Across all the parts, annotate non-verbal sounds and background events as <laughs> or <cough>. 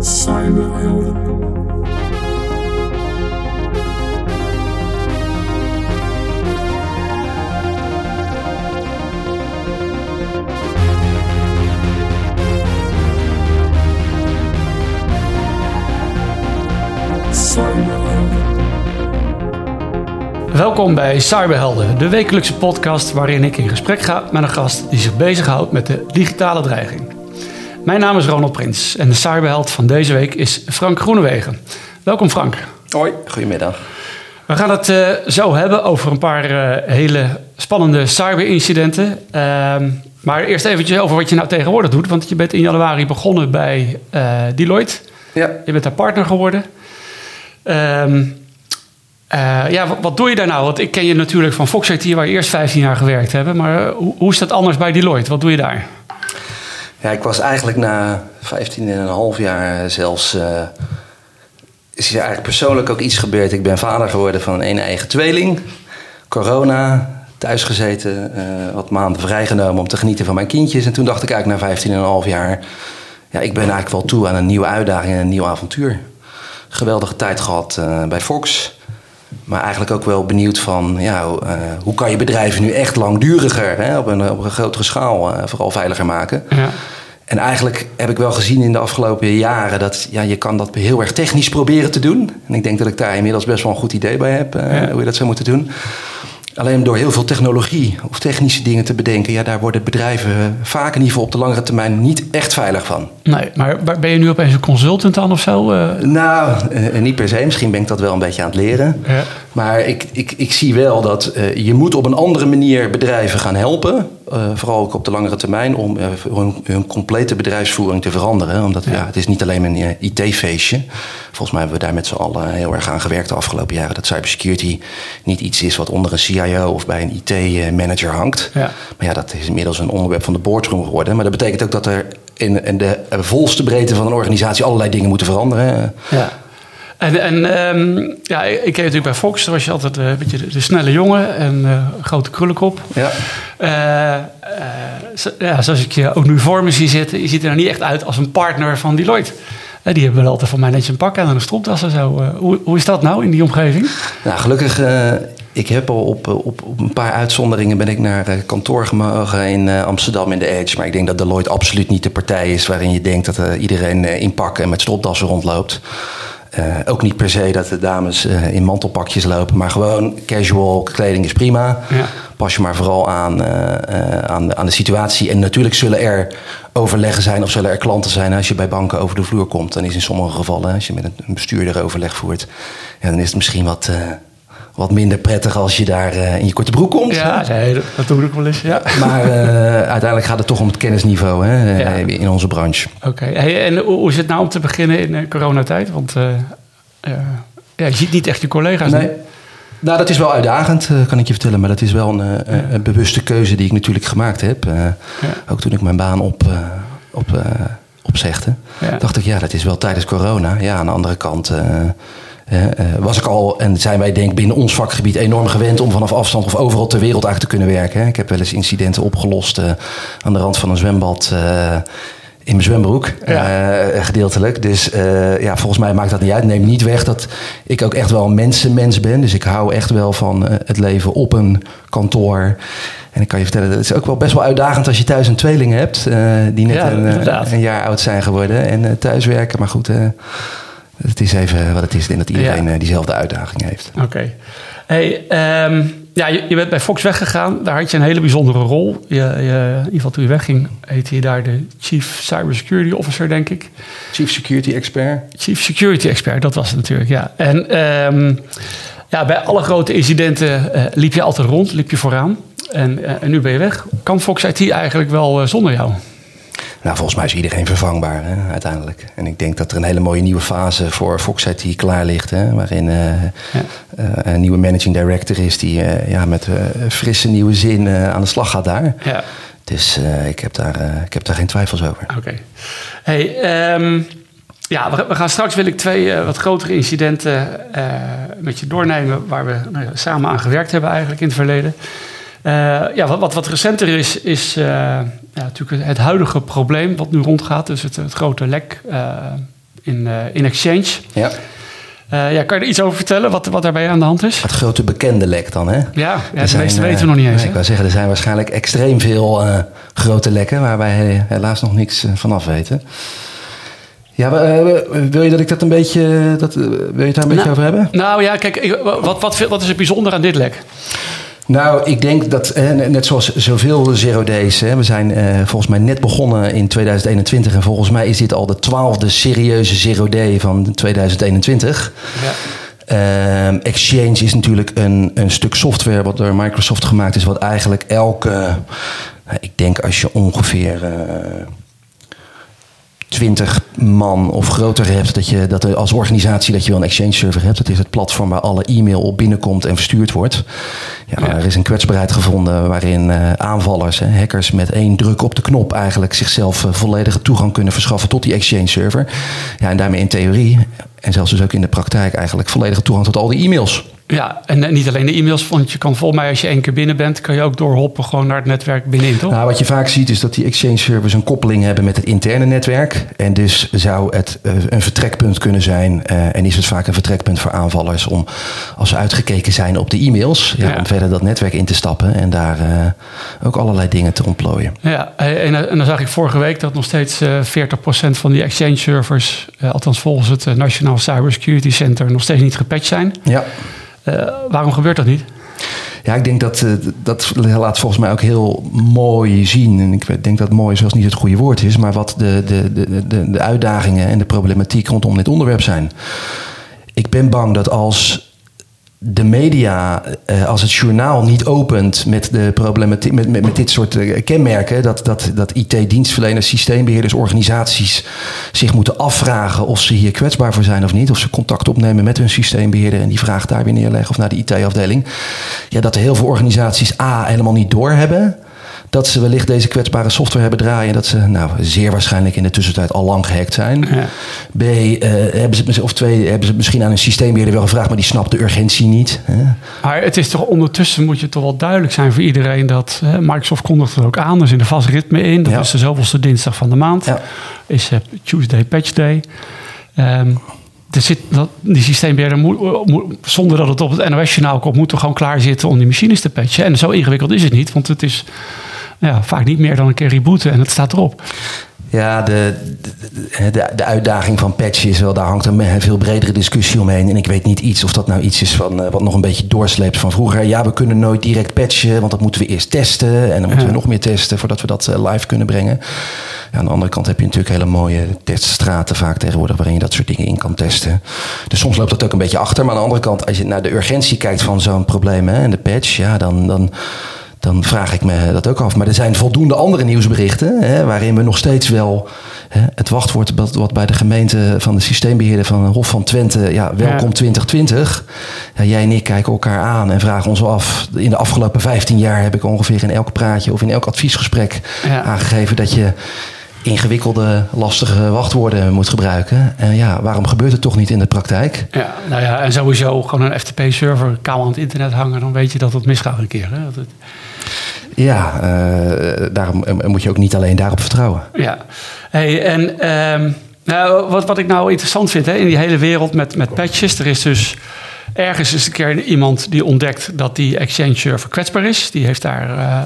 Cyberhelden. Welkom bij Cyberhelden, de wekelijkse podcast waarin ik in gesprek ga met een gast die zich bezighoudt met de digitale dreiging. Mijn naam is Ronald Prins en de cyberheld van deze week is Frank Groenewegen. Welkom Frank. Hoi, goedemiddag. We gaan het eh, zo hebben over een paar eh, hele spannende cyberincidenten. Ehm, maar eerst eventjes over wat je nou tegenwoordig doet. Want je bent in januari begonnen bij eh, Deloitte. Ja, Je bent daar partner geworden. Ehm, eh, ja, wat, wat doe je daar nou? Want ik ken je natuurlijk van Fox IT, waar je eerst 15 jaar gewerkt hebt. Maar hoe, hoe is dat anders bij Deloitte? Wat doe je daar? Ja ik was eigenlijk na 15 en een half jaar zelfs... eh, is er eigenlijk persoonlijk ook iets gebeurd. Ik ben vader geworden van een eigen tweeling. Corona, thuisgezeten, eh wat maanden vrijgenomen om te genieten van mijn kindjes. En toen dacht ik eigenlijk na 15 en een half jaar... Ja, ik ben eigenlijk wel toe aan een nieuwe uitdaging en een nieuw avontuur. Geweldige tijd gehad eh, bij Fox. Maar eigenlijk ook wel benieuwd van, ja, hoe, eh, hoe kan je bedrijven nu echt langduriger, hè, op, een, op een grotere schaal, eh, vooral veiliger maken. Ja. En eigenlijk heb ik wel gezien in de afgelopen jaren dat ja, je kan dat heel erg technisch proberen te doen. En ik denk dat ik daar inmiddels best wel een goed idee bij heb, eh, Ja. hoe je dat zou moeten doen. Alleen door heel veel technologie of technische dingen te bedenken, ja, daar worden bedrijven vaak in ieder geval op de langere termijn niet echt veilig van. Nee, maar ben je nu opeens een consultant dan of zo? Eh, Nou, eh, niet per se. Misschien ben ik dat wel een beetje aan het leren. ja. Maar ik, ik, ik zie wel dat eh, je moet op een andere manier bedrijven gaan helpen. Eh, vooral ook op de langere termijn om eh, hun, hun complete bedrijfsvoering te veranderen. Omdat ja. het is niet alleen een eh, IT-feestje. Volgens mij hebben we daar met z'n allen heel erg aan gewerkt de afgelopen jaren. Dat cybersecurity niet iets is wat onder een CIO of bij een IT-manager hangt. Ja. Maar ja, dat is inmiddels een onderwerp van de boardroom geworden. Maar dat betekent ook dat er in, in de volste breedte van een organisatie allerlei dingen moeten veranderen. Ja. En, en ehm, ja, ik je natuurlijk bij Fox. Daar was je altijd eh, een beetje de, de snelle jongen en een grote krullenkop. Ja. Eh, ja, zoals ik je ook nu voor me zie zitten, je ziet er nou niet echt uit als een partner van Deloitte. Die hebben wel altijd van mij netjes een pak aan en een stropdas en zo. Hoe, hoe is dat nou in die omgeving? Nou, gelukkig, eh, ik heb al op, op, op een paar uitzonderingen ben ik naar kantoor gemogen in Amsterdam in de Edge. Maar ik denk dat Deloitte absoluut niet de partij is waarin je denkt dat iedereen in pak en met stropdassen rondloopt. Eh, ook niet per se dat de dames eh, in mantelpakjes lopen, maar gewoon casual kleding is prima. Ja. Pas je maar vooral aan, eh, aan, de, aan de situatie. En natuurlijk zullen er overleggen zijn of zullen er klanten zijn als je bij banken over de vloer komt. Dan is in sommige gevallen, als je met een bestuurder overleg voert, ja, dan is het misschien wat, wat minder prettig als je daar eh, in je korte broek komt. Ja, nee, dat, doe ik wel eens. Ja. <laughs> Maar eh, uiteindelijk gaat het toch om het kennisniveau hè, eh, Ja. in onze branche. Oké, hey, en hoe, is het nou om te beginnen in coronatijd? Want ja, je ziet niet echt je collega's. Nee. nu. Nou, dat is wel uitdagend, kan ik je vertellen. Maar dat is wel een, een bewuste keuze die ik natuurlijk gemaakt heb. Ook toen ik mijn baan op, op, opzegde. Dacht ik, ja, dat is wel tijdens corona. Ja, aan de andere kant was ik al... en zijn wij denk ik binnen ons vakgebied enorm gewend... om vanaf afstand of overal ter wereld eigenlijk te kunnen werken. hè. Ik heb wel eens incidenten opgelost eh, aan de rand van een zwembad... eh, in mijn zwembroek, Ja. eh, gedeeltelijk. Dus eh, ja, volgens mij maakt dat niet uit. Neem niet weg dat ik ook echt wel een mensenmens ben. Dus ik hou echt wel van eh, het leven op een kantoor. En ik kan je vertellen, dat is ook wel best wel uitdagend als je thuis een tweeling hebt. eh, die net Ja, een, eh, een jaar oud zijn geworden. En eh, thuiswerken. Maar goed, eh, het is even wat het is. Ik denk dat iedereen Ja. eh, diezelfde uitdaging heeft. Oké. Hey, ehm, ja, je, je bent bij Fox weggegaan. Daar had je een hele bijzondere rol. Je, je, in ieder geval toen je wegging, heette je daar de Chief Cybersecurity Officer, denk ik. Chief Security Expert. Chief Security Expert, dat was het natuurlijk, ja. En ehm, ja, bij alle grote incidenten eh, liep je altijd rond, liep je vooraan. En, eh, en nu ben je weg. Kan Fox IT eigenlijk wel zonder jou? Nou, volgens mij is iedereen vervangbaar hè, uiteindelijk. En ik denk dat er een hele mooie nieuwe fase voor Fox IT klaar ligt. Hè, waarin eh, eh, een nieuwe managing director is die eh, ja, met frisse nieuwe zin aan de slag gaat daar. Ja, Dus ik, heb daar, ik heb daar geen twijfels over. oké. Hey, ehm, ja, we, we gaan straks wil ik twee wat grotere incidenten met je doornemen... waar we nou ja, samen aan gewerkt hebben eigenlijk in het verleden. Eh, ja, wat, wat, wat recenter is, is eh, ja, natuurlijk het huidige probleem wat nu rondgaat. Dus het, het grote lek eh, in, in Exchange. Ja. ja, kan je er iets over vertellen, wat, wat daarbij aan de hand is? Het grote bekende lek dan, hè? Ja, ja de meeste weten we nog niet eens. ik wou zeggen, er zijn waarschijnlijk extreem veel grote lekken... waar wij helaas nog niks vanaf weten. Ja, wil je dat ik dat een beetje. Dat, wil je het daar een beetje nou, over hebben? Nou ja, kijk, wat, wat, wat is het bijzonder aan dit lek? Nou, ik denk dat, net zoals zoveel zero days, we zijn eh, volgens mij net begonnen in 2021 en volgens mij is dit al de twaalfde serieuze zero day van 2021. Ja. Ehm, Exchange is natuurlijk een, een stuk software wat door Microsoft gemaakt is, wat eigenlijk elke, ik denk als je ongeveer uh, 20 man of groter hebt, dat je dat als organisatie dat je wel een Exchange server hebt. Dat is het platform waar alle e-mail op binnenkomt en verstuurd wordt. Ja, Er is een kwetsbaarheid gevonden waarin uh, aanvallers, hackers met één druk op de knop eigenlijk zichzelf uh, volledige toegang kunnen verschaffen tot die Exchange server. Ja, en daarmee in theorie en zelfs dus ook in de praktijk eigenlijk volledige toegang tot al die e-mails. Ja, en eh, niet alleen de e-mails, want je kan volgens mij als je één keer binnen bent, kan je ook doorhoppen gewoon naar het netwerk binnenin, toch? Nou, wat je vaak ziet is dat die exchange servers een koppeling hebben met het interne netwerk. En dus zou het uh, een vertrekpunt kunnen zijn. Uh, en is het vaak een vertrekpunt voor aanvallers om, als ze uitgekeken zijn op de e-mails, ja, ja. om verder dat netwerk in te stappen en daar ook allerlei dingen te ontplooien. Ja, en, en, dan zag ik vorige week dat nog steeds 40% van die exchange servers, althans volgens het Nationaal Cybersecurity Center, nog steeds niet gepatcht zijn. Ja. Uh, waarom gebeurt dat niet? Ja, ik denk dat uh, dat laat volgens mij ook heel mooi zien. En ik denk dat mooi zelfs niet het goede woord is, maar wat de, de, de, de uitdagingen en de problematiek rondom dit onderwerp zijn. Ik ben bang dat als de media, eh, als het journaal niet opent met, de problematiek, met, met, met dit soort eh, kenmerken, dat, dat, dat IT-dienstverleners, systeembeheerders, organisaties zich moeten afvragen of ze hier kwetsbaar voor zijn of niet, of ze contact opnemen met hun systeembeheerder en die vraag daar weer neerleggen of naar de IT-afdeling. Ja, dat heel veel organisaties A helemaal niet doorhebben dat ze wellicht deze kwetsbare software hebben draaien. Dat ze nou, zeer waarschijnlijk in de tussentijd al lang gehackt zijn. Ja. B, uh, hebben ze, of twee, hebben ze misschien aan een systeembeheerder wel gevraagd, maar die snapt de urgentie niet. Hè? Maar het is toch ondertussen moet je toch wel duidelijk zijn voor iedereen dat hè, Microsoft kondigt er ook aan. Er zit een vast ritme in. Dat ja. is de zoveelste dinsdag van de maand. Ja. Is uh, Tuesday Patch Day. Um, er zit, dat, die systeembeheerder moet, moet, zonder dat het op het NOS-journaal komt, moet er gewoon klaar zitten om die machines te patchen. En zo ingewikkeld is het niet, want het is ja, vaak niet meer dan een keer rebooten en het staat erop. Ja, de, de, de, uitdaging van patchen is wel, daar hangt een veel bredere discussie omheen. En ik weet niet iets of dat nou iets is van, uh, wat nog een beetje doorsleept van vroeger. Ja, we kunnen nooit direct patchen, want dat moeten we eerst testen. En dan moeten we nog meer testen voordat we dat uh, live kunnen brengen. Ja, aan de andere kant heb je natuurlijk hele mooie teststraten vaak tegenwoordig waarin je dat soort dingen in kan testen. Dus soms loopt dat ook een beetje achter. Maar aan de andere kant, als je naar de urgentie kijkt van zo'n probleem hè, en de patch, ja, dan. dan dan vraag ik me dat ook af. Maar er zijn voldoende andere nieuwsberichten hè, waarin we nog steeds wel hè, het wachtwoord wat bij de gemeente van de systeembeheerder van Hof van Twente, ja, welkom ja. 2020. Ja, jij en ik kijken elkaar aan en vragen ons af. In de afgelopen 15 jaar heb ik ongeveer in elk praatje of in elk adviesgesprek ja. aangegeven dat je ingewikkelde, lastige wachtwoorden moet gebruiken. En ja, waarom gebeurt het toch niet in de praktijk? Ja, nou ja, en sowieso gewoon een FTP-server kaal aan het internet hangen, dan weet je dat het misgaat een keer. Hè? Dat het... Ja, uh, daarom moet je ook niet alleen daarop vertrouwen. Ja, hey, en um, nou, wat, wat ik nou interessant vind hè, in die hele wereld met, met patches, er is dus ergens is een keer iemand die ontdekt dat die Exchange server kwetsbaar is. Die heeft daar uh,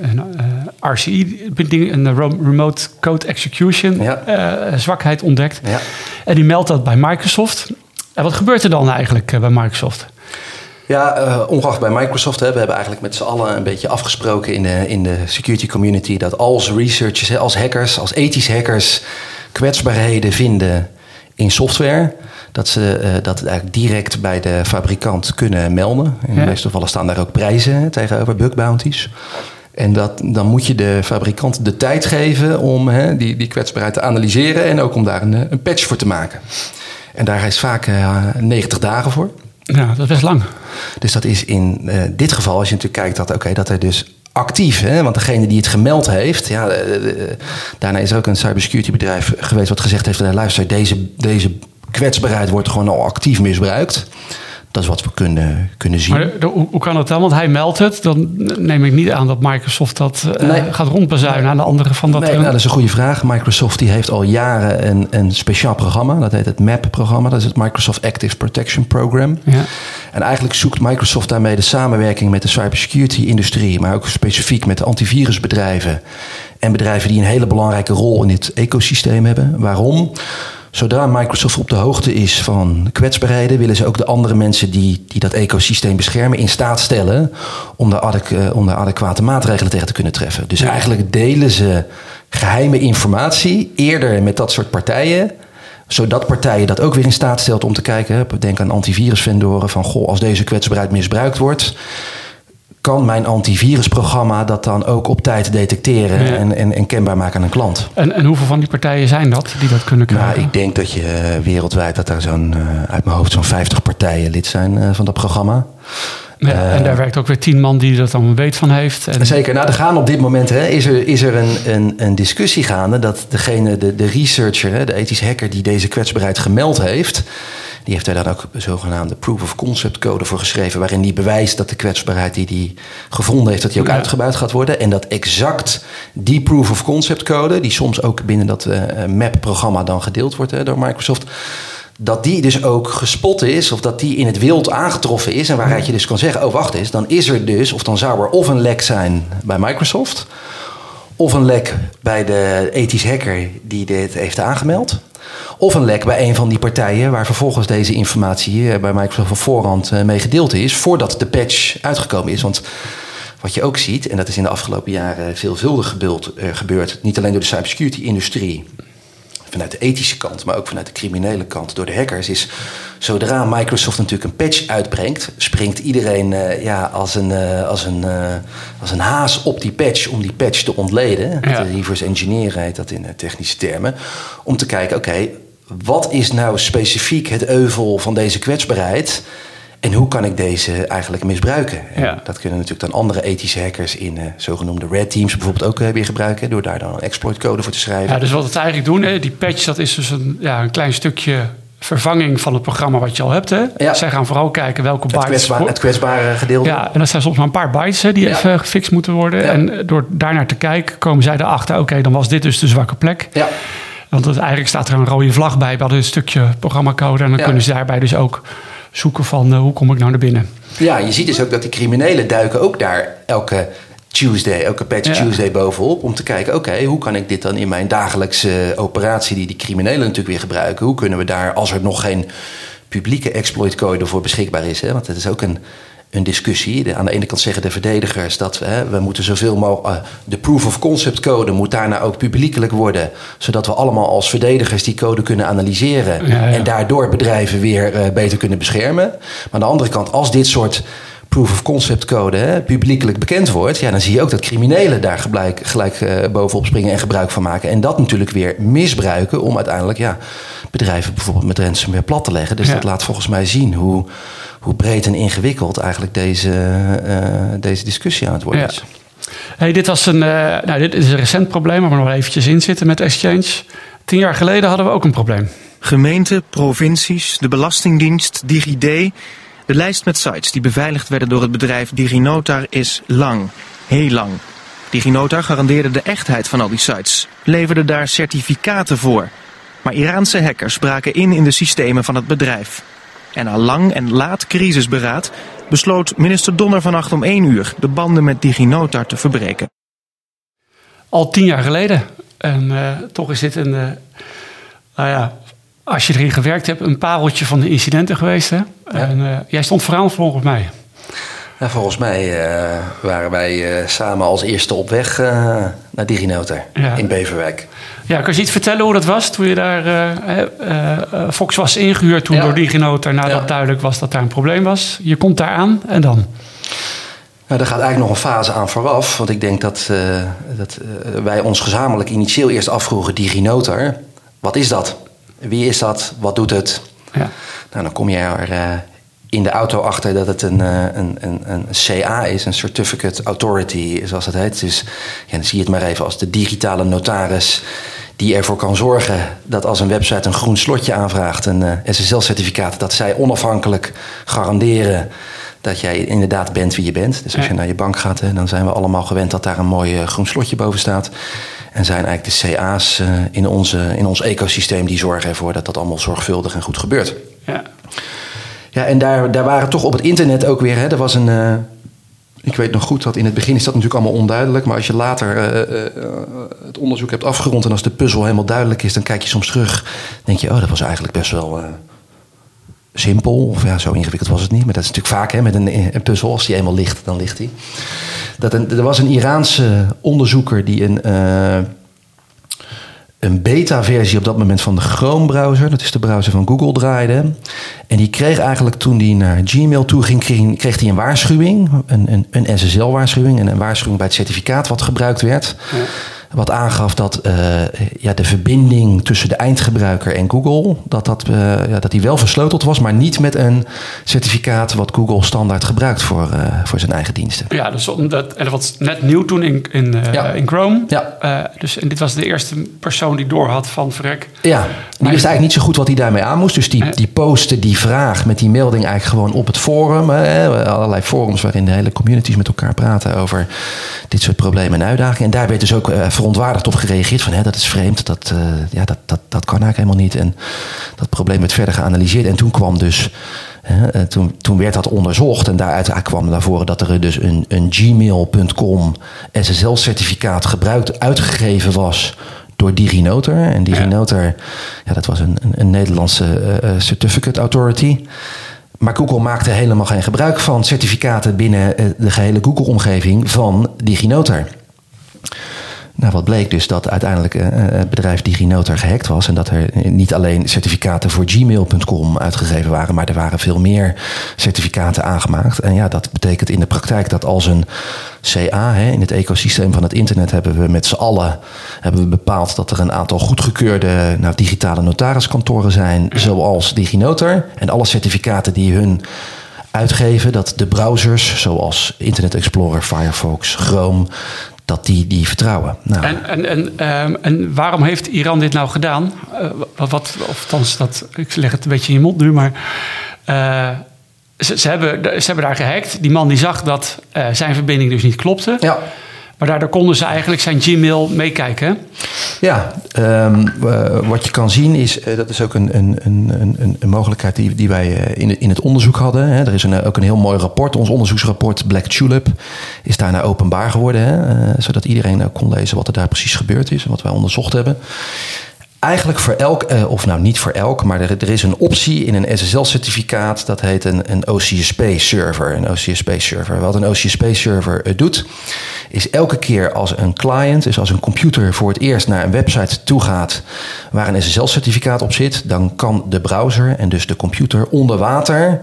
een uh, RCE, een remote code execution ja. uh, zwakheid ontdekt. Ja. En die meldt dat bij Microsoft. En wat gebeurt er dan eigenlijk bij Microsoft? Ja, uh, ongeacht bij Microsoft, hè, we hebben eigenlijk met z'n allen een beetje afgesproken in de, in de security community dat als researchers, hè, als hackers, als ethische hackers kwetsbaarheden vinden in software, dat ze uh, dat eigenlijk direct bij de fabrikant kunnen melden. In de meeste gevallen staan daar ook prijzen tegenover, bug bounties. En dat, dan moet je de fabrikant de tijd geven om hè, die, die kwetsbaarheid te analyseren en ook om daar een, een patch voor te maken. En daar is vaak uh, 90 dagen voor. Ja, dat is best lang. Dus dat is in uh, dit geval, als je natuurlijk kijkt dat, oké, dat er dus actief, hè, want degene die het gemeld heeft, ja, daarna is er ook een cybersecurity bedrijf geweest wat gezegd heeft, luister, deze, deze kwetsbaarheid wordt gewoon al actief misbruikt. Dat is wat we kunnen, kunnen zien. Maar hoe, hoe, kan dat dan? Want hij meldt het. Dan neem ik niet aan dat Microsoft dat uh, nee. gaat rondbezuinen aan de andere van dat. Nee, nou, dat is een goede vraag. Microsoft die heeft al jaren een, een speciaal programma. Dat heet het MAP-programma. Dat is het Microsoft Active Protection Program. Ja. En eigenlijk zoekt Microsoft daarmee de samenwerking met de cybersecurity-industrie, maar ook specifiek met de antivirusbedrijven en bedrijven die een hele belangrijke rol in dit ecosysteem hebben. Waarom? Zodra Microsoft op de hoogte is van kwetsbaarheden, willen ze ook de andere mensen die, die dat ecosysteem beschermen in staat stellen om daar, adequ om daar adequate maatregelen tegen te kunnen treffen. Dus eigenlijk delen ze geheime informatie eerder met dat soort partijen zodat partijen dat ook weer in staat stelt om te kijken. Denk aan antivirusvendoren van goh, als deze kwetsbaarheid misbruikt wordt kan mijn antivirusprogramma dat dan ook op tijd detecteren en, en, en, kenbaar maken aan een klant. En, en hoeveel van die partijen zijn dat die dat kunnen krijgen? Nou, ik denk dat je eh, wereldwijd dat er zo'n, uh, uit mijn hoofd, zo'n 50 partijen lid zijn uh, van dat programma. Ja, en daar werkt ook weer tien man die dat dan weet van heeft. En... Zeker. Nou, er gaan op dit moment hè, is er, is er een, een, een discussie gaande dat degene, de, de researcher, hè, de ethisch hacker die deze kwetsbaarheid gemeld heeft, die heeft daar dan ook een zogenaamde proof of concept code voor geschreven, waarin die bewijst dat de kwetsbaarheid die hij gevonden heeft, dat die ook uitgebuit gaat worden. En dat exact die proof of concept code, die soms ook binnen dat uh, MAP-programma dan gedeeld wordt hè, door Microsoft, dat die dus ook gespot is, of dat die in het wild aangetroffen is. En waaruit je dus kan zeggen: oh wacht eens, dan is er dus, of dan zou er of een lek zijn bij Microsoft, of een lek bij de ethisch hacker die dit heeft aangemeld. Of een lek bij een van die partijen waar vervolgens deze informatie eh, bij Microsoft op voorhand eh, mee gedeeld is, voordat de patch uitgekomen is. Want wat je ook ziet, en dat is in de afgelopen jaren veelvuldig gebeurd, uh, gebeurd niet alleen door de cybersecurity-industrie, vanuit de ethische kant, maar ook vanuit de criminele kant door de hackers, is zodra Microsoft natuurlijk een patch uitbrengt, springt iedereen uh, ja, als, een, uh, als, een, uh, als een haas op die patch om die patch te ontleden. Ja. De reverse engineering heet dat in technische termen. Om te kijken, oké, wat is nou specifiek het euvel van deze kwetsbaarheid? En hoe kan ik deze eigenlijk misbruiken? Ja. Dat kunnen natuurlijk dan andere ethische hackers in uh, zogenoemde red teams bijvoorbeeld ook uh, weer gebruiken. Door daar dan een exploit code voor te schrijven. Ja, dus wat we eigenlijk doen, hè, die patch, dat is dus een, ja, een klein stukje vervanging van het programma wat je al hebt. Hè? Ja. Zij gaan vooral kijken welke bytes... Het, kwetsbaar, het kwetsbare gedeelte. Ja, en dat zijn soms maar een paar bytes hè, die even gefixt moeten worden. En door daarnaar te kijken komen zij erachter... oké, dan was dit dus de zwakke plek. Ja. Want het, eigenlijk staat er een rode vlag bij... bij een stukje programmacode. En dan kunnen ze daarbij dus ook zoeken van uh, hoe kom ik nou naar binnen. Ja, je ziet dus ook dat die criminelen duiken ook daar elke Tuesday, elke patch Tuesday bovenop. Om te kijken, oké, hoe kan ik dit dan in mijn dagelijkse operatie... die die criminelen natuurlijk weer gebruiken... hoe kunnen we daar, als er nog geen publieke exploitcode voor beschikbaar is... Hè, want het is ook een een discussie. Aan de ene kant zeggen de verdedigers dat hè, we moeten zoveel mogelijk. Uh, de proof of concept code moet daarna ook publiekelijk worden. Zodat we allemaal als verdedigers die code kunnen analyseren. En daardoor bedrijven weer uh, beter kunnen beschermen. Maar aan de andere kant, als dit soort proof of concept code hè, publiekelijk bekend wordt, ja, dan zie je ook dat criminelen daar gelijk, gelijk uh, bovenop springen en gebruik van maken. En dat natuurlijk weer misbruiken om uiteindelijk ja, bedrijven bijvoorbeeld met ransomware plat te leggen. Dus ja. dat laat volgens mij zien hoe hoe breed en ingewikkeld eigenlijk deze, uh, deze discussie aan het worden ja. is. Hey, dit, was een, uh, nou, dit is een recent probleem, waar we nog eventjes in zitten met Exchange. Tien jaar geleden hadden we ook een probleem. Gemeenten, provincies, de Belastingdienst, DigiD. De lijst met sites die beveiligd werden door het bedrijf DigiNotar is lang. Heel lang. DigiNotar garandeerde de echtheid van al die sites. Leverde daar certificaten voor. Maar Iraanse hackers braken in in de systemen van het bedrijf. En na lang en laat crisisberaad besloot minister Donner vannacht om 1 uur de banden met DigiNotar te verbreken. Al tien jaar geleden. En uh, toch is dit een, uh, nou ja, als je erin gewerkt hebt, een pareltje van de incidenten geweest. Hè? Ja. En uh, jij stond vooraan volgens mij. Ja, volgens mij waren wij samen als eerste op weg naar DigiNotar ja. in Beverwijk. Ja, kan je iets vertellen hoe dat was toen je daar... Fox was ingehuurd toen ja. door DigiNotar nadat ja. duidelijk was dat daar een probleem was. Je komt daar aan en dan? Nou, daar gaat eigenlijk nog een fase aan vooraf. Want ik denk dat, dat wij ons gezamenlijk initieel eerst afvroegen... DigiNotar, wat is dat? Wie is dat? Wat doet het? Ja. Nou, dan kom je er in de auto achter dat het een, een, een, een CA is, een Certificate Authority, zoals het heet. Dus ja, dan zie je het maar even als de digitale notaris die ervoor kan zorgen dat als een website een groen slotje aanvraagt, een uh, SSL-certificaat, dat zij onafhankelijk garanderen dat jij inderdaad bent wie je bent. Dus als je naar je bank gaat, hè, dan zijn we allemaal gewend dat daar een mooi groen slotje boven staat. En zijn eigenlijk de CA's in, onze, in ons ecosysteem die zorgen ervoor dat dat allemaal zorgvuldig en goed gebeurt. Ja. Ja, en daar, daar waren toch op het internet ook weer. Hè, er was een. Uh, ik weet nog goed dat in het begin is dat natuurlijk allemaal onduidelijk. Maar als je later uh, uh, het onderzoek hebt afgerond en als de puzzel helemaal duidelijk is, dan kijk je soms terug. denk je, oh, dat was eigenlijk best wel simpel. Of ja, zo ingewikkeld was het niet. Maar dat is natuurlijk vaak hè, met een, een puzzel. Als die eenmaal ligt, dan ligt die. Dat een, er was een Iraanse onderzoeker die een een beta-versie op dat moment van de Chrome-browser. Dat is de browser van Google draaide. En die kreeg eigenlijk toen hij naar Gmail toe ging, kreeg, hij een waarschuwing. Een, een, een SSL-waarschuwing en een waarschuwing bij het certificaat wat gebruikt werd. Ja wat aangaf dat uh, ja, de verbinding tussen de eindgebruiker en Google, dat, dat, uh, ja, dat die wel versleuteld was, maar niet met een certificaat wat Google standaard gebruikt voor, uh, voor zijn eigen diensten. Ja, dus omdat, en dat was net nieuw toen in, in, ja. in Chrome. Ja. dus, en dit was de eerste persoon die door had van verrek. Ja, die wist eigenlijk niet zo goed wat hij daarmee aan moest. Dus die, die postte die vraag met die melding eigenlijk gewoon op het forum. allerlei forums waarin de hele communities met elkaar praten over dit soort problemen en uitdagingen. En daar werd dus ook verontwaardigd op gereageerd. Van hè, dat is vreemd, dat, uh, ja, dat, dat, dat kan eigenlijk helemaal niet. En dat probleem werd verder geanalyseerd. En toen kwam dus. Uh, toen, toen werd dat onderzocht en daaruit kwam naar voren dat er dus een, een gmail.com SSL-certificaat gebruikt, uitgegeven was door DigiNotar. En DigiNotar, ja. ja dat was een, een, een Nederlandse uh, certificate authority. Maar Google maakte helemaal geen gebruik van certificaten binnen de gehele Google-omgeving van DigiNotar. Nou, wat bleek dus dat uiteindelijk uh, het bedrijf DigiNotar gehackt was. En dat er niet alleen certificaten voor gmail.com uitgegeven waren, maar er waren veel meer certificaten aangemaakt. En ja, dat betekent in de praktijk dat als een CA, hè, in het ecosysteem van het internet, hebben we met z'n allen hebben we bepaald dat er een aantal goedgekeurde nou, digitale notariskantoren zijn, zoals DigiNotar. En alle certificaten die hun uitgeven, dat de browsers zoals Internet Explorer, Firefox, Chrome, dat die, die vertrouwen. Nou. En, en, en, um, en waarom heeft Iran dit nou gedaan? Uh, wat, wat, of althans, dat, ik leg het een beetje in je mond nu, maar uh, ze, ze, hebben, ze hebben daar gehackt. Die man die zag dat uh, zijn verbinding dus niet klopte. Ja. Maar daardoor konden ze eigenlijk zijn Gmail meekijken. Ja, um, uh, wat je kan zien is, uh, dat is ook een, een, een, een mogelijkheid die, die wij uh, in, in het onderzoek hadden. Hè. Er is ook een heel mooi rapport, ons onderzoeksrapport Black Tulip, is daarna openbaar geworden. Hè, zodat iedereen kon lezen wat er daar precies gebeurd is en wat wij onderzocht hebben eigenlijk voor elk, eh, of nou niet voor elk, maar er, er is een optie in een SSL-certificaat. Dat heet een, een OCSP-server. Een OCSP-server. Wat een OCSP-server uh, doet, is elke keer als een client, dus als een computer voor het eerst naar een website toe gaat waar een SSL-certificaat op zit, dan kan de browser en dus de computer onder water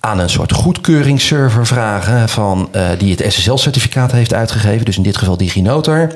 aan een soort goedkeuringsserver vragen van, uh, die het SSL-certificaat heeft uitgegeven. Dus in dit geval DigiNotar.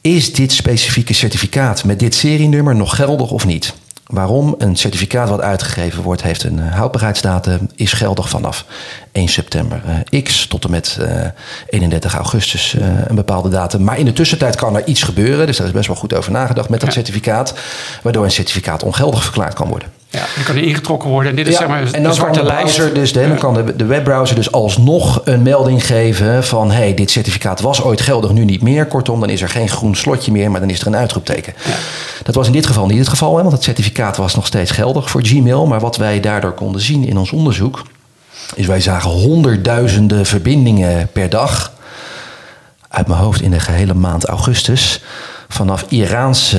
Is dit specifieke certificaat met dit serienummer nog geldig of niet? Waarom? Een certificaat wat uitgegeven wordt heeft een eh, houdbaarheidsdatum, is geldig vanaf 1 september uh, X tot en met uh, eh, 31 augustus een bepaalde datum. Maar in de tussentijd kan er iets gebeuren, dus daar is best wel goed over nagedacht met dat certificaat, waardoor een certificaat ongeldig verklaard kan worden. Ja, dan kan die ingetrokken worden. En dit is zeg maar en dan de zwarte kan de browser Dus, de, dan kan de, de webbrowser dus alsnog een melding geven van... hey, dit certificaat was ooit geldig, nu niet meer. Kortom, dan is er geen groen slotje meer, maar dan is er een uitroepteken. Ja. Dat was in dit geval niet het geval, hè, want het certificaat was nog steeds geldig voor Gmail. Maar wat wij daardoor konden zien in ons onderzoek... is wij zagen honderdduizenden verbindingen per dag... uit mijn hoofd in de gehele maand augustus vanaf Iraanse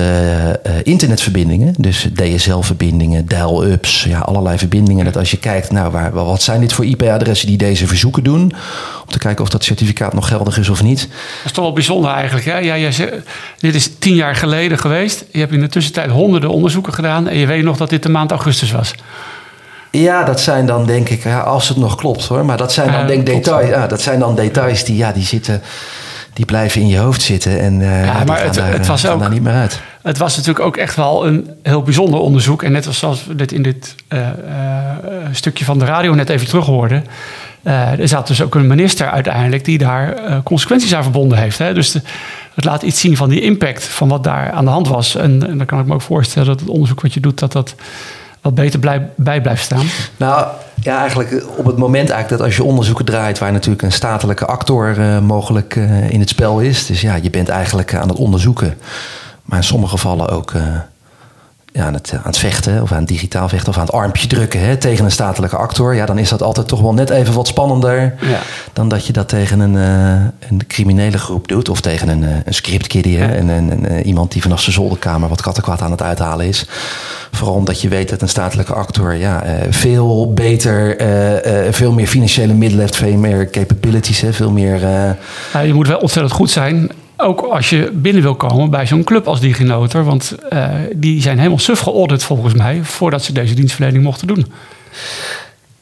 uh, internetverbindingen, dus DSL-verbindingen, dial-ups, ja, allerlei verbindingen. Dat als je kijkt, nou, waar, wat zijn dit voor IP-adressen die deze verzoeken doen, om te kijken of dat certificaat nog geldig is of niet. Dat is toch wel bijzonder eigenlijk. Hè? Ja, jij zegt, dit is tien jaar geleden geweest. Je hebt in de tussentijd honderden onderzoeken gedaan en je weet nog dat dit de maand augustus was. Ja, dat zijn dan denk ik, ja, als het nog klopt hoor, maar dat zijn dan uh, denk details. Ja, dat zijn dan details die, ja, die zitten die blijven in je hoofd zitten en uh, ja, maar het, daar, het was ook, daar niet meer uit. Het was natuurlijk ook echt wel een heel bijzonder onderzoek. En net als zoals we dit in dit uh, uh, stukje van de radio net even terug hoorden. er zat dus ook een minister uiteindelijk die daar consequenties aan verbonden heeft. Hè? Dus de, het laat iets zien van die impact van wat daar aan de hand was. En, en dan kan ik me ook voorstellen dat het onderzoek wat je doet, dat dat wat beter bij blijft staan. Nou, ja, eigenlijk op het moment eigenlijk dat als je onderzoeken draait... waar natuurlijk een statelijke actor uh, mogelijk uh, in het spel is... dus ja, je bent eigenlijk aan het onderzoeken... maar in sommige gevallen ook ja, aan, het, aan het vechten... of aan het digitaal vechten of aan het armpje drukken... Hè, tegen een statelijke actor... ja, dan is dat altijd toch wel net even wat spannender... Ja. dan dat je dat tegen een, een criminele groep doet... of tegen een, een scriptkiddie... Ja. En, en, en iemand die vanaf zijn zolderkamer wat kattenkwaad aan het uithalen is... Vooral omdat je weet dat een statelijke actor ja, veel beter, veel meer financiële middelen heeft, veel meer capabilities, hè, veel meer. Ja, je moet wel ontzettend goed zijn. Ook als je binnen wil komen bij zo'n club als DigiNotar. Want die zijn helemaal suf geaudit volgens mij voordat ze deze dienstverlening mochten doen.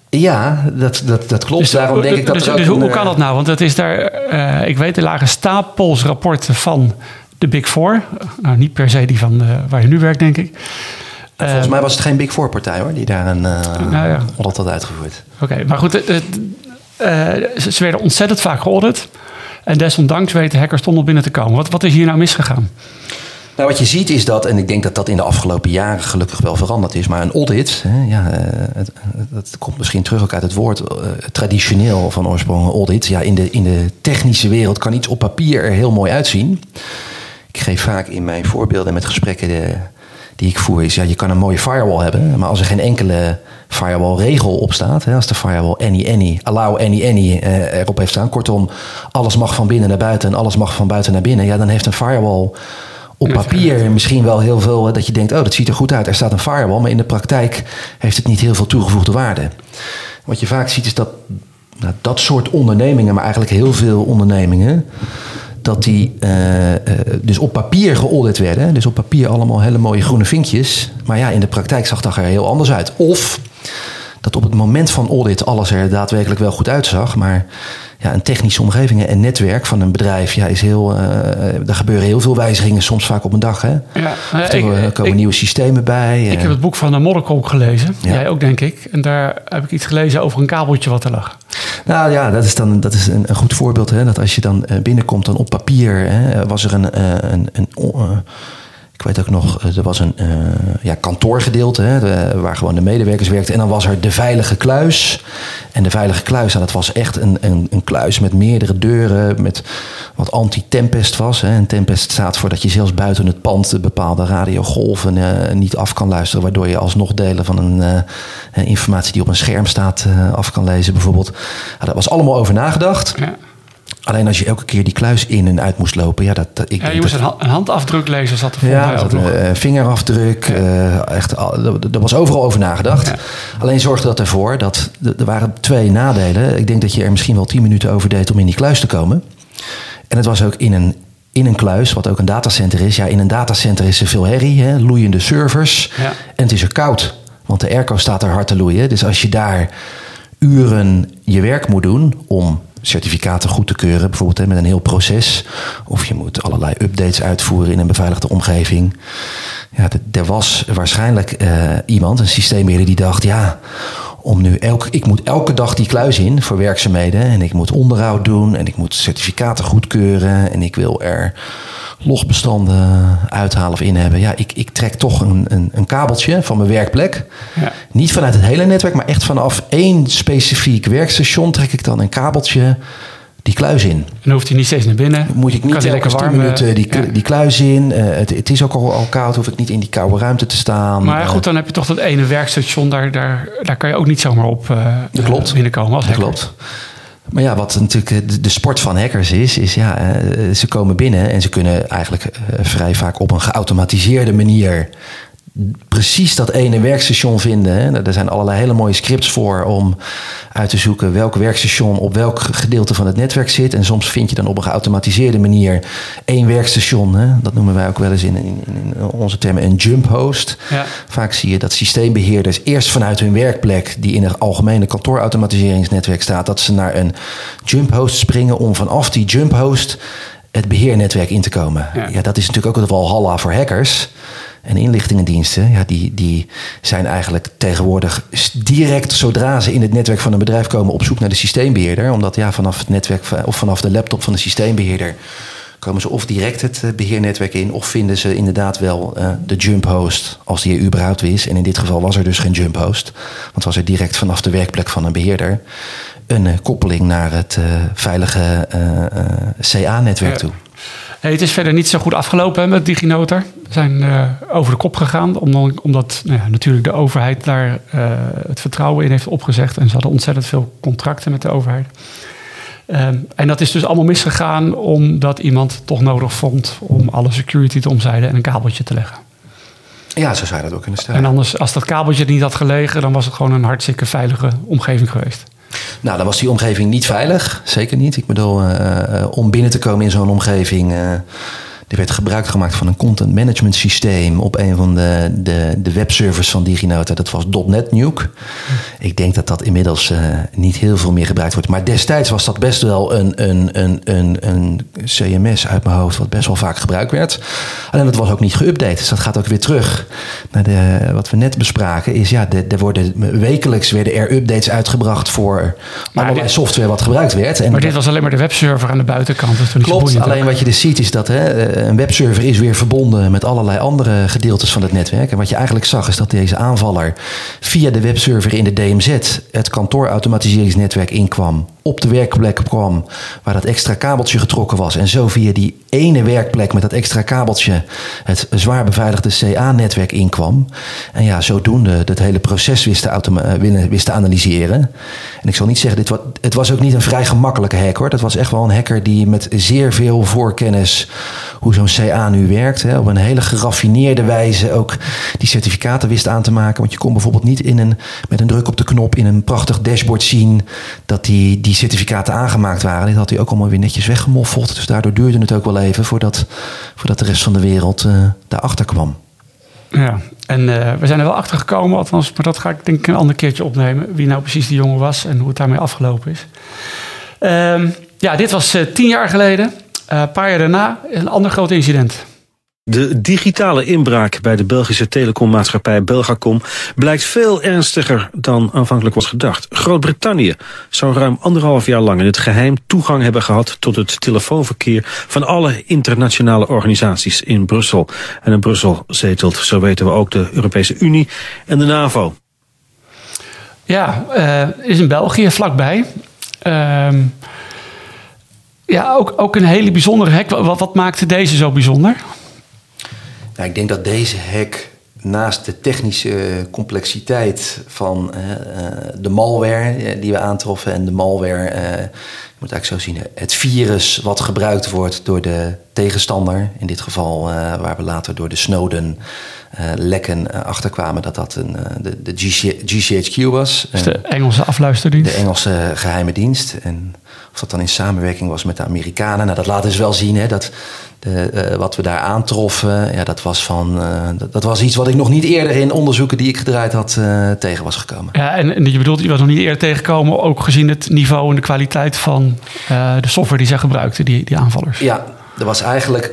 Ja, dat, dat, dat klopt. Dus, Daarom denk ik dat dus, dus hoe een, kan dat nou? Want het is daar, ik weet, er lagen stapels rapporten van de Big Four. Nou, niet per se die van waar je nu werkt, denk ik. Volgens mij was het geen Big Four partij hoor, die daar een uh, nou ja. audit had uitgevoerd. Oké, okay, maar goed, het, het, uh, ze werden ontzettend vaak geaudit. En desondanks weten hackers toch nog binnen te komen. Wat, wat is hier nou misgegaan? Nou, wat je ziet is dat, en ik denk dat dat in de afgelopen jaren gelukkig wel veranderd is, maar een audit, hè, ja, het, dat komt misschien terug ook uit het woord traditioneel van oorsprong audit. Ja, in de, in de technische wereld kan iets op papier er heel mooi uitzien. Ik geef vaak in mijn voorbeelden met gesprekken de, die ik voer is, ja, je kan een mooie firewall hebben, maar als er geen enkele firewall regel op staat, hè, als de firewall any any, allow any any eh, erop heeft staan, kortom, alles mag van binnen naar buiten en alles mag van buiten naar binnen, ja, dan heeft een firewall op papier misschien wel heel veel dat je denkt, oh, dat ziet er goed uit, er staat een firewall, maar in de praktijk heeft het niet heel veel toegevoegde waarde. Wat je vaak ziet is dat nou, dat soort ondernemingen, maar eigenlijk heel veel ondernemingen, dat die uh, uh, dus op papier geaudit werden. Dus op papier allemaal hele mooie groene vinkjes. Maar ja, in de praktijk zag dat er heel anders uit. Of dat op het moment van audit alles er daadwerkelijk wel goed uitzag. Maar ja, een technische omgeving en netwerk van een bedrijf ja, is heel. Uh, er gebeuren heel veel wijzigingen, soms vaak op een dag. Hè? Ja, er komen ik, nieuwe systemen bij. Ik heb het boek van de Modderkolk gelezen. Ja. Jij ook, denk ik. En daar heb ik iets gelezen over een kabeltje wat er lag. Nou ja, dat is dan dat is een, een goed voorbeeld. Hè, dat als je dan binnenkomt, dan op papier hè, was er een. een, een, een ik weet ook nog, er was een uh, ja, kantoorgedeelte hè, waar gewoon de medewerkers werkten. En dan was er de veilige kluis. En de veilige kluis, nou, dat was echt een, een, een kluis met meerdere deuren. Met wat anti-tempest was. Hè. En tempest staat voor dat je zelfs buiten het pand de bepaalde radiogolven uh, niet af kan luisteren. Waardoor je alsnog delen van een informatie die op een scherm staat af kan lezen, bijvoorbeeld. Nou, daar was allemaal over nagedacht. Ja. Alleen als je elke keer die kluis in en uit moest lopen, ja, dat, ik ja, je moest dat, een handafdruk lezen, zat er ja, zat een vingerafdruk, ja. uh, echt, er was overal over nagedacht. Ja. Alleen zorgde dat ervoor dat er waren twee nadelen. Ik denk dat je er misschien wel tien minuten over deed om in die kluis te komen. En het was ook in een, in een kluis, wat ook een datacenter is. Ja, in een datacenter is er veel herrie, hè, loeiende servers. Ja. En het is er koud, want de airco staat er hard te loeien. Dus als je daar uren je werk moet doen om certificaten goed te keuren, bijvoorbeeld hè, met een heel proces. Of je moet allerlei updates uitvoeren in een beveiligde omgeving. Ja, er was waarschijnlijk uh, iemand, een systeembeheerder, die dacht: ja, om nu elk, ik moet elke dag die kluis in voor werkzaamheden. En ik moet onderhoud doen en ik moet certificaten goedkeuren. En ik wil er logbestanden uithalen of in hebben. Ja, ik, ik trek toch een, een, een kabeltje van mijn werkplek. Ja. Niet vanuit het hele netwerk, maar echt vanaf één specifiek werkstation trek ik dan een kabeltje die kluis in. En hoeft hij niet steeds naar binnen? Moet ik niet elke warm minuten die, ja. die kluis in. Uh, het, het, is ook al, al koud, hoef ik niet in die koude ruimte te staan. Maar goed, dan heb je toch dat ene werkstation, daar, daar, daar kan je ook niet zomaar op uh, dat klopt. binnenkomen als dat klopt. Maar ja, wat natuurlijk de, sport van hackers is, is ja, ze komen binnen en ze kunnen eigenlijk vrij vaak op een geautomatiseerde manier precies dat ene werkstation vinden. Hè. Er zijn allerlei hele mooie scripts voor om uit te zoeken welk werkstation op welk gedeelte van het netwerk zit. En soms vind je dan op een geautomatiseerde manier één werkstation. Hè. Dat noemen wij ook wel eens in, in, in onze termen een jump host. Ja. Vaak zie je dat systeembeheerders eerst vanuit hun werkplek, die in het algemene kantoorautomatiseringsnetwerk staat, dat ze naar een jump host springen om vanaf die jump host het beheernetwerk in te komen. Ja, ja dat is natuurlijk ook het walhalla voor hackers. En inlichtingendiensten, ja, die, die zijn eigenlijk tegenwoordig direct zodra ze in het netwerk van een bedrijf komen op zoek naar de systeembeheerder. Omdat ja, vanaf het netwerk of vanaf de laptop van de systeembeheerder komen ze of direct het eh, beheernetwerk in, of vinden ze inderdaad wel uh, de jump host, als die er überhaupt is. En in dit geval was er dus geen jump host, want was er direct vanaf de werkplek van een beheerder een uh, koppeling naar het veilige CA-netwerk toe. Hey, het is verder niet zo goed afgelopen met DigiNotar. We zijn over de kop gegaan, omdat, omdat nou ja, natuurlijk de overheid daar het vertrouwen in heeft opgezegd. En ze hadden ontzettend veel contracten met de overheid. Um, en dat is dus allemaal misgegaan omdat iemand toch nodig vond om alle security te omzeilen en een kabeltje te leggen. Ja, zo zou je dat ook kunnen stellen. En anders, als dat kabeltje niet had gelegen, dan was het gewoon een hartstikke veilige omgeving geweest. Nou, dan was die omgeving niet veilig. Zeker niet. Ik bedoel, uh, om binnen te komen in zo'n omgeving. Er werd gebruik gemaakt van een content management systeem op een van de, de, de webservers van DigiNota. Dat was .NET Nuke. Ik denk dat dat inmiddels uh, niet heel veel meer gebruikt wordt. Maar destijds was dat best wel een, een, een, een, een CMS uit mijn hoofd, wat best wel vaak gebruikt werd. Alleen dat was ook niet geüpdate. Dus dat gaat ook weer terug naar de, wat we net bespraken. Is ja, er worden wekelijks werden er updates uitgebracht voor maar allerlei dit, software wat gebruikt werd. En maar dit was alleen maar de webserver aan de buitenkant. Klopt, alleen wat je dus ziet is dat hè, een webserver is weer verbonden met allerlei andere gedeeltes van het netwerk. En wat je eigenlijk zag is dat deze aanvaller via de webserver in de DMZ het kantoorautomatiseringsnetwerk inkwam op de werkplek kwam waar dat extra kabeltje getrokken was. En zo via die ene werkplek met dat extra kabeltje het zwaar beveiligde CA-netwerk inkwam. En ja, zodoende dat hele proces wist te, eh, wist te analyseren. En ik zal niet zeggen, dit was, het was ook niet een vrij gemakkelijke hack hoor. Dat was echt wel een hacker die met zeer veel voorkennis hoe zo'n CA nu werkt. Hè, op een hele geraffineerde wijze ook die certificaten wist aan te maken. Want je kon bijvoorbeeld niet in een, met een druk op de knop in een prachtig dashboard zien dat die, die certificaten aangemaakt waren. Dit had hij ook allemaal weer netjes weggemoffeld. Dus daardoor duurde het ook wel even voordat, voordat de rest van de wereld uh, daarachter kwam. Ja, en uh, we zijn er wel achter gekomen, althans, maar dat ga ik denk ik een ander keertje opnemen. Wie nou precies die jongen was en hoe het daarmee afgelopen is. Um, ja, dit was uh, tien jaar geleden. Een paar jaar daarna een ander groot incident. De digitale inbraak bij de Belgische telecommaatschappij Belgacom blijkt veel ernstiger dan aanvankelijk was gedacht. Groot-Brittannië zou ruim anderhalf jaar lang in het geheim toegang hebben gehad tot het telefoonverkeer van alle internationale organisaties in Brussel. En in Brussel zetelt, zo weten we ook, de Europese Unie en de NAVO. Ja, uh, is in België vlakbij. Uh, ja, ook, ook een hele bijzondere hack. Wat, wat maakte deze zo bijzonder? Nou, ik denk dat deze hack naast de technische complexiteit van uh, de malware eh, die we aantroffen en de malware, uh, je moet eigenlijk zo zien, het virus wat gebruikt wordt door de tegenstander, in dit geval waar we later door de Snowden lekken achterkwamen dat dat een, de, de GC, GCHQ was. Dus de Engelse afluisterdienst? De Engelse geheime dienst. En of dat dan in samenwerking was met de Amerikanen. Nou, dat laat dus wel zien hè, dat uh, wat we daar aantroffen, ja, dat, was van, uh, dat, dat, was iets wat ik nog niet eerder in onderzoeken die ik gedraaid had uh, tegen was gekomen. Ja, en, en, je bedoelt, je was nog niet eerder tegengekomen, ook gezien het niveau en de kwaliteit van de software die zij gebruikten, die, die aanvallers. Ja, dat was eigenlijk,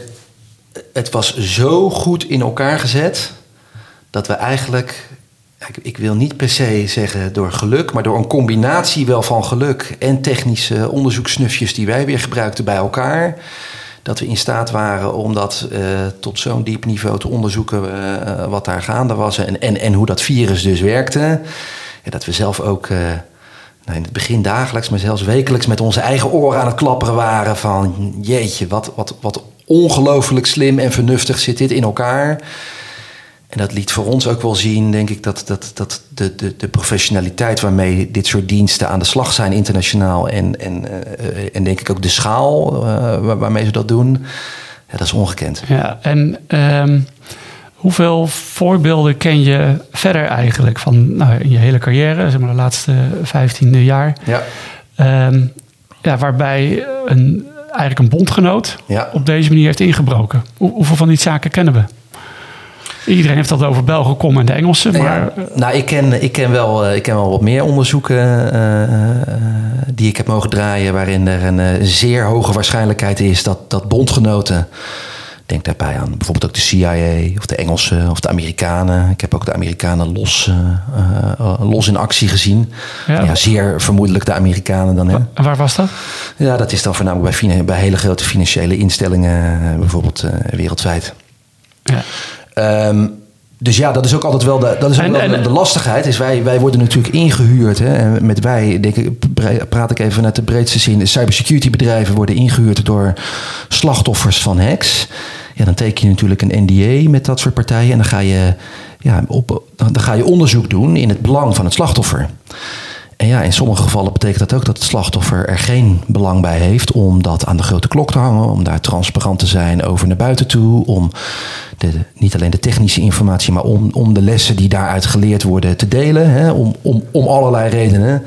het was zo goed in elkaar gezet dat we eigenlijk ik, ik, wil niet per se zeggen door geluk, maar door een combinatie wel van geluk en technische onderzoeksnufjes die wij weer gebruikten bij elkaar. Dat we in staat waren om dat uh, tot zo'n diep niveau te onderzoeken uh, wat daar gaande was en, en, en hoe dat virus dus werkte. Ja, dat we zelf ook nou in het begin dagelijks, maar zelfs wekelijks met onze eigen oren aan het klapperen waren van jeetje, wat, wat, wat ongelooflijk slim en vernuftig zit dit in elkaar. En dat liet voor ons ook wel zien, denk ik, dat, dat, dat de, de, de professionaliteit waarmee dit soort diensten aan de slag zijn internationaal. En, en, uh, en denk ik ook de schaal uh, waarmee ze dat doen. Ja, dat is ongekend. Ja, en um, hoeveel voorbeelden ken je verder eigenlijk van nou, in je hele carrière, zeg maar de laatste vijftiende jaar? Ja. Um, ja, waarbij een, eigenlijk een bondgenoot ja. op deze manier heeft ingebroken. Hoe, hoeveel van die zaken kennen we? Iedereen heeft dat over Belgicom en de Engelsen. Maar... Ja, nou, ik ken, ik, ken wel, ik ken wel wat meer onderzoeken uh, die ik heb mogen draaien... waarin er een uh, zeer hoge waarschijnlijkheid is dat, dat bondgenoten Denk daarbij aan bijvoorbeeld ook de CIA of de Engelsen of de Amerikanen. Ik heb ook de Amerikanen los, uh, los in actie gezien. Ja. ja. zeer vermoedelijk de Amerikanen dan. Hè? En waar was dat? Ja, dat is dan voornamelijk bij, bij hele grote financiële instellingen, bijvoorbeeld wereldwijd. Ja. Um, dus ja, dat is ook altijd wel de, dat is ook wel de, lastigheid. Is wij, wij worden natuurlijk ingehuurd. Hè, en met wij denk ik, praat ik even vanuit de breedste zin. De cybersecurity bedrijven worden ingehuurd door slachtoffers van hacks. Ja, dan teken je natuurlijk een NDA met dat soort partijen. En dan ga je, ja, op, dan ga je onderzoek doen in het belang van het slachtoffer. En ja, in sommige gevallen betekent dat ook dat het slachtoffer er geen belang bij heeft om dat aan de grote klok te hangen, om daar transparant te zijn over naar buiten toe, om niet alleen de technische informatie, maar om, om de lessen die daaruit geleerd worden te delen, hè, om, om, om allerlei redenen.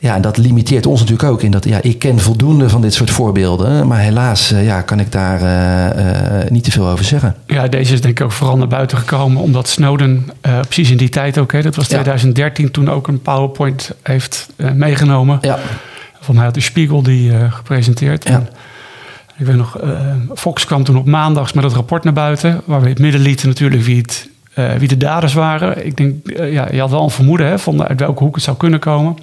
Ja, en dat limiteert ons natuurlijk ook in dat ja, ik ken voldoende van dit soort voorbeelden. Maar helaas uh, ja, kan ik daar uh, uh, niet te veel over zeggen. Ja, deze is denk ik ook vooral naar buiten gekomen omdat Snowden precies in die tijd ook, hè, dat was 2013, toen ook een PowerPoint heeft meegenomen. Ja. Van mij had de Spiegel die gepresenteerd. Ja. En ik weet nog, Fox kwam toen op maandags met het rapport naar buiten, waar we het midden lieten natuurlijk wie het uh, wie de daders waren. Ik denk, uh, ja, je had wel een vermoeden hè, van uit welke hoek het zou kunnen komen.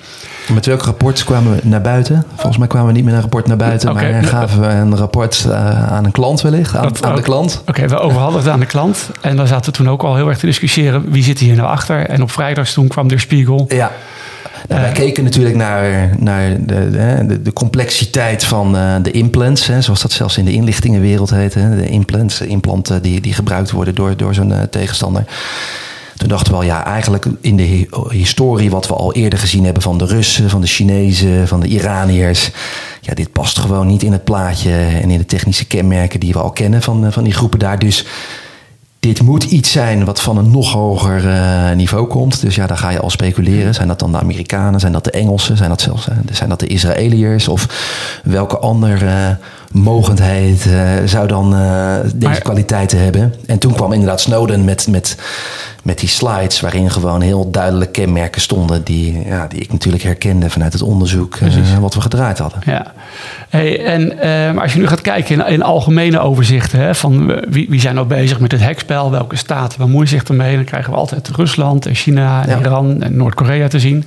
Met welk rapport kwamen we naar buiten? Volgens mij kwamen we niet met een rapport naar buiten, okay, maar gaven we een rapport uh, aan een klant wellicht, aan, aan de klant. Oké, okay, we overhandigden aan de klant. En dan zaten we toen ook al heel erg te discussiëren, wie zit hier nou achter? En op vrijdag toen kwam de Spiegel. Ja. Nou, wij keken natuurlijk naar, naar de, de, de complexiteit van uh, de implants, hè, zoals dat zelfs in de inlichtingenwereld heet. Hè, de implants, implanten die, die gebruikt worden door, door zo'n uh, tegenstander. Toen dachten we wel, ja, eigenlijk in de historie wat we al eerder gezien hebben van de Russen, van de Chinezen, van de Iraniërs. Ja, dit past gewoon niet in het plaatje en in de technische kenmerken die we al kennen van, eh, van die groepen daar. Dus dit moet iets zijn wat van een nog hoger uh, niveau komt. Dus ja, daar ga je al speculeren. Zijn dat dan de Amerikanen? Zijn dat de Engelsen? Zijn dat zelfs zijn dat de Israëliërs? Of welke andere uh, mogendheid uh, zou dan deze maar, kwaliteiten hebben? En toen kwam inderdaad Snowden met, met, met die slides... waarin gewoon heel duidelijk kenmerken stonden... die, ja, die ik natuurlijk herkende vanuit het onderzoek wat we gedraaid hadden. Ja. Hey, en als je nu gaat kijken in, in algemene overzichten, hè, van wie, wie zijn nou bezig met het hekspel, welke staten bemoeien zich ermee, dan krijgen we altijd Rusland en China en ja. Iran en Noord-Korea te zien.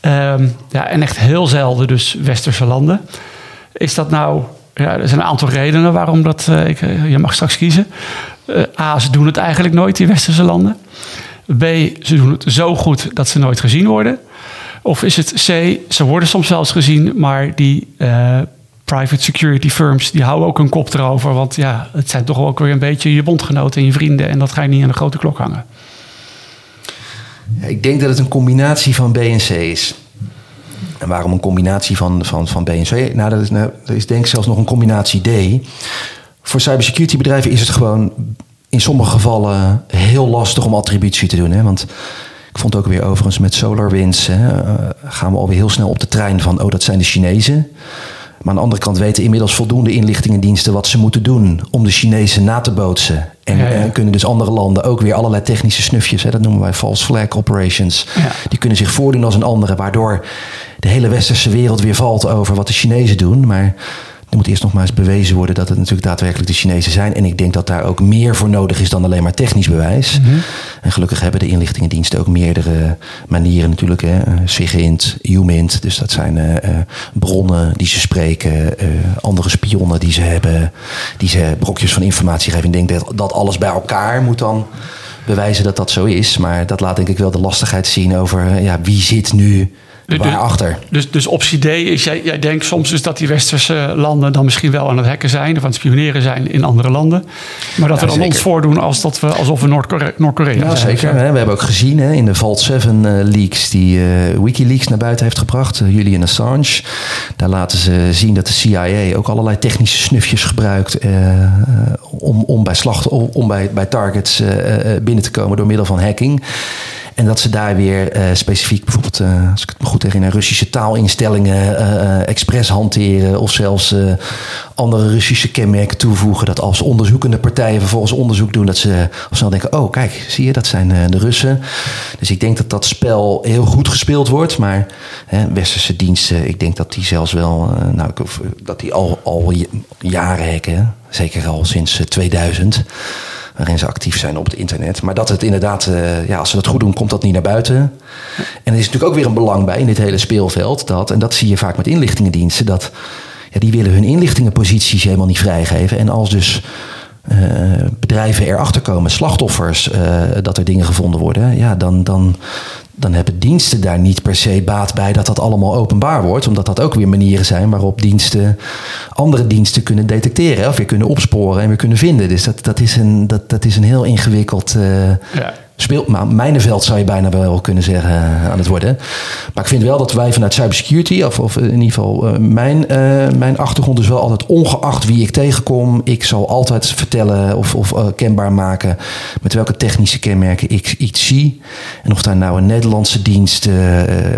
Um, ja, en echt heel zelden dus westerse landen. Is dat nou, ja, er zijn een aantal redenen waarom dat, uh, ik, je mag straks kiezen. A, ze doen het eigenlijk nooit, die westerse landen. B, ze doen het zo goed dat ze nooit gezien worden. Of is het C, ze worden soms zelfs gezien, maar die private security firms die houden ook een kop erover. Want ja, het zijn toch ook weer een beetje je bondgenoten en je vrienden. En dat ga je niet aan de grote klok hangen. Ik denk dat het een combinatie van B en C is. En waarom een combinatie van, van, van B en C? Nou, dat is, nou, is denk ik zelfs nog een combinatie D. Voor cybersecurity bedrijven is het gewoon in sommige gevallen heel lastig om attributie te doen. Hè? Want ik vond ook weer overigens met SolarWinds hè, uh, gaan we alweer heel snel op de trein van, oh dat zijn de Chinezen. Maar aan de andere kant weten inmiddels voldoende inlichtingendiensten wat ze moeten doen om de Chinezen na te bootsen. En, ja, ja. en kunnen dus andere landen ook weer allerlei technische snufjes, hè, dat noemen wij false flag operations. Ja. Die kunnen zich voordoen als een andere, waardoor de hele westerse wereld weer valt over wat de Chinezen doen. Maar er moet eerst nog maar eens bewezen worden dat het natuurlijk daadwerkelijk de Chinezen zijn. En ik denk dat daar ook meer voor nodig is dan alleen maar technisch bewijs. Mm -hmm. En gelukkig hebben de inlichtingendiensten ook meerdere manieren natuurlijk. Hè. SIGINT, UMINT, dus dat zijn uh, bronnen die ze spreken. Uh, andere spionnen die ze hebben. Die ze brokjes van informatie geven. Ik denk dat, dat alles bij elkaar moet dan bewijzen dat dat zo is. Maar dat laat denk ik wel de lastigheid zien over ja, wie zit nu Waarachter? Dus, dus optie D is, jij, jij denkt soms dus dat die westerse landen dan misschien wel aan het hacken zijn of aan het spioneren zijn in andere landen. Maar dat we dan zeker. ons voordoen als dat we, alsof we Noord-Korea Noord zijn. Zeker. We hebben ook gezien hè, in de Vault 7 uh, leaks die uh, Wikileaks naar buiten heeft gebracht, uh, Julian Assange. Daar laten ze zien dat de CIA ook allerlei technische snufjes gebruikt om, om bij, slacht, om bij, bij targets binnen te komen door middel van hacking. En dat ze daar weer uh, specifiek, bijvoorbeeld, uh, als ik het me goed herinner, Russische taalinstellingen uh, expres hanteren. Of zelfs andere Russische kenmerken toevoegen. Dat als onderzoekende partijen vervolgens onderzoek doen, dat ze al snel denken: oh, kijk, zie je, dat zijn de Russen. Dus ik denk dat dat spel heel goed gespeeld wordt. Maar westerse diensten, ik denk dat die zelfs wel, nou, dat die al, al jaren hacken Zeker al sinds 2000 waarin ze actief zijn op het internet. Maar dat het inderdaad, ja, als ze dat goed doen, komt dat niet naar buiten. En er is natuurlijk ook weer een belang bij in dit hele speelveld. Dat, en dat zie je vaak met inlichtingendiensten, dat ja, die willen hun inlichtingenposities helemaal niet vrijgeven. En als dus uh, bedrijven erachter komen, slachtoffers, uh, dat er dingen gevonden worden, ja, dan, dan, dan hebben diensten daar niet per se baat bij dat dat allemaal openbaar wordt. Omdat dat ook weer manieren zijn waarop diensten andere diensten kunnen detecteren. Of weer kunnen opsporen en weer kunnen vinden. Dus dat, dat, is, een, dat, dat is een heel ingewikkeld uh, ja speelt, maar mijnenveld zou je bijna wel kunnen zeggen eh, aan het worden. Maar ik vind wel dat wij vanuit cybersecurity, of, of in ieder geval uh, mijn, uh, mijn achtergrond is wel altijd ongeacht wie ik tegenkom, ik zal altijd vertellen of, of uh, kenbaar maken met welke technische kenmerken ik iets zie. En of daar nou een Nederlandse dienst,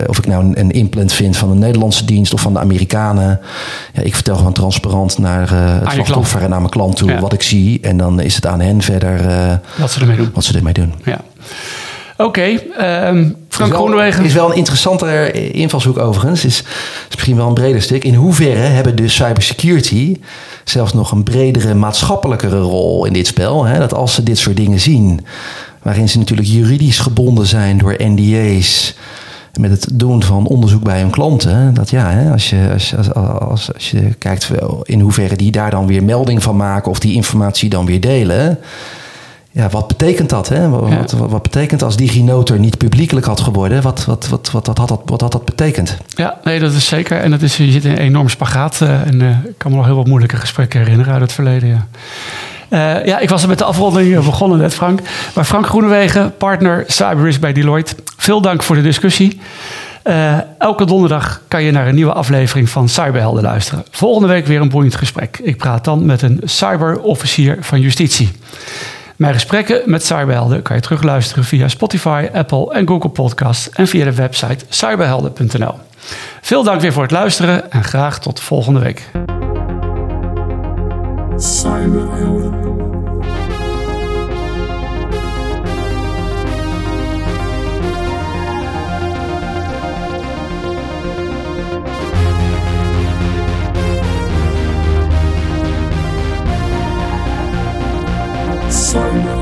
of ik nou een, een, implant vind van een Nederlandse dienst of van de Amerikanen. Ja, ik vertel gewoon transparant naar het slachtoffer en naar mijn klant toe ja. wat ik zie. En dan is het aan hen verder wat ze ermee doen. Wat ze ermee doen. Ja. Oké, okay, um, Frank Groenewegen. is wel een interessante invalshoek overigens. Is, is misschien wel een breder stuk. In hoeverre hebben dus cybersecurity zelfs nog een bredere maatschappelijkere rol in dit spel? Hè? Dat als ze dit soort dingen zien, waarin ze natuurlijk juridisch gebonden zijn door NDA's met het doen van onderzoek bij hun klanten. Dat ja, hè, als, je, als, als, als, als je kijkt in hoeverre die daar dan weer melding van maken of die informatie dan weer delen ja, wat betekent dat? Hè? Wat, wat, betekent als DigiNotar niet publiekelijk had geworden? Wat, wat, wat, wat, wat, had dat, wat had dat betekend? Ja, nee, dat is zeker. En dat is, je zit in een enorm spagaat. Uh, en uh, ik kan me nog heel wat moeilijke gesprekken herinneren uit het verleden. Ja. Uh, ja, ik was er met de afronding begonnen net, Frank. Maar Frank Groenewegen, partner cyberrisk bij Deloitte. Veel dank voor de discussie. Uh, elke donderdag kan je naar een nieuwe aflevering van Cyberhelden luisteren. Volgende week weer een boeiend gesprek. Ik praat dan met een cyberofficier van justitie. Mijn gesprekken met cyberhelden kan je terugluisteren via Spotify, Apple en Google Podcasts en via de website cyberhelden.nl. Veel dank weer voor het luisteren en graag tot volgende week. one.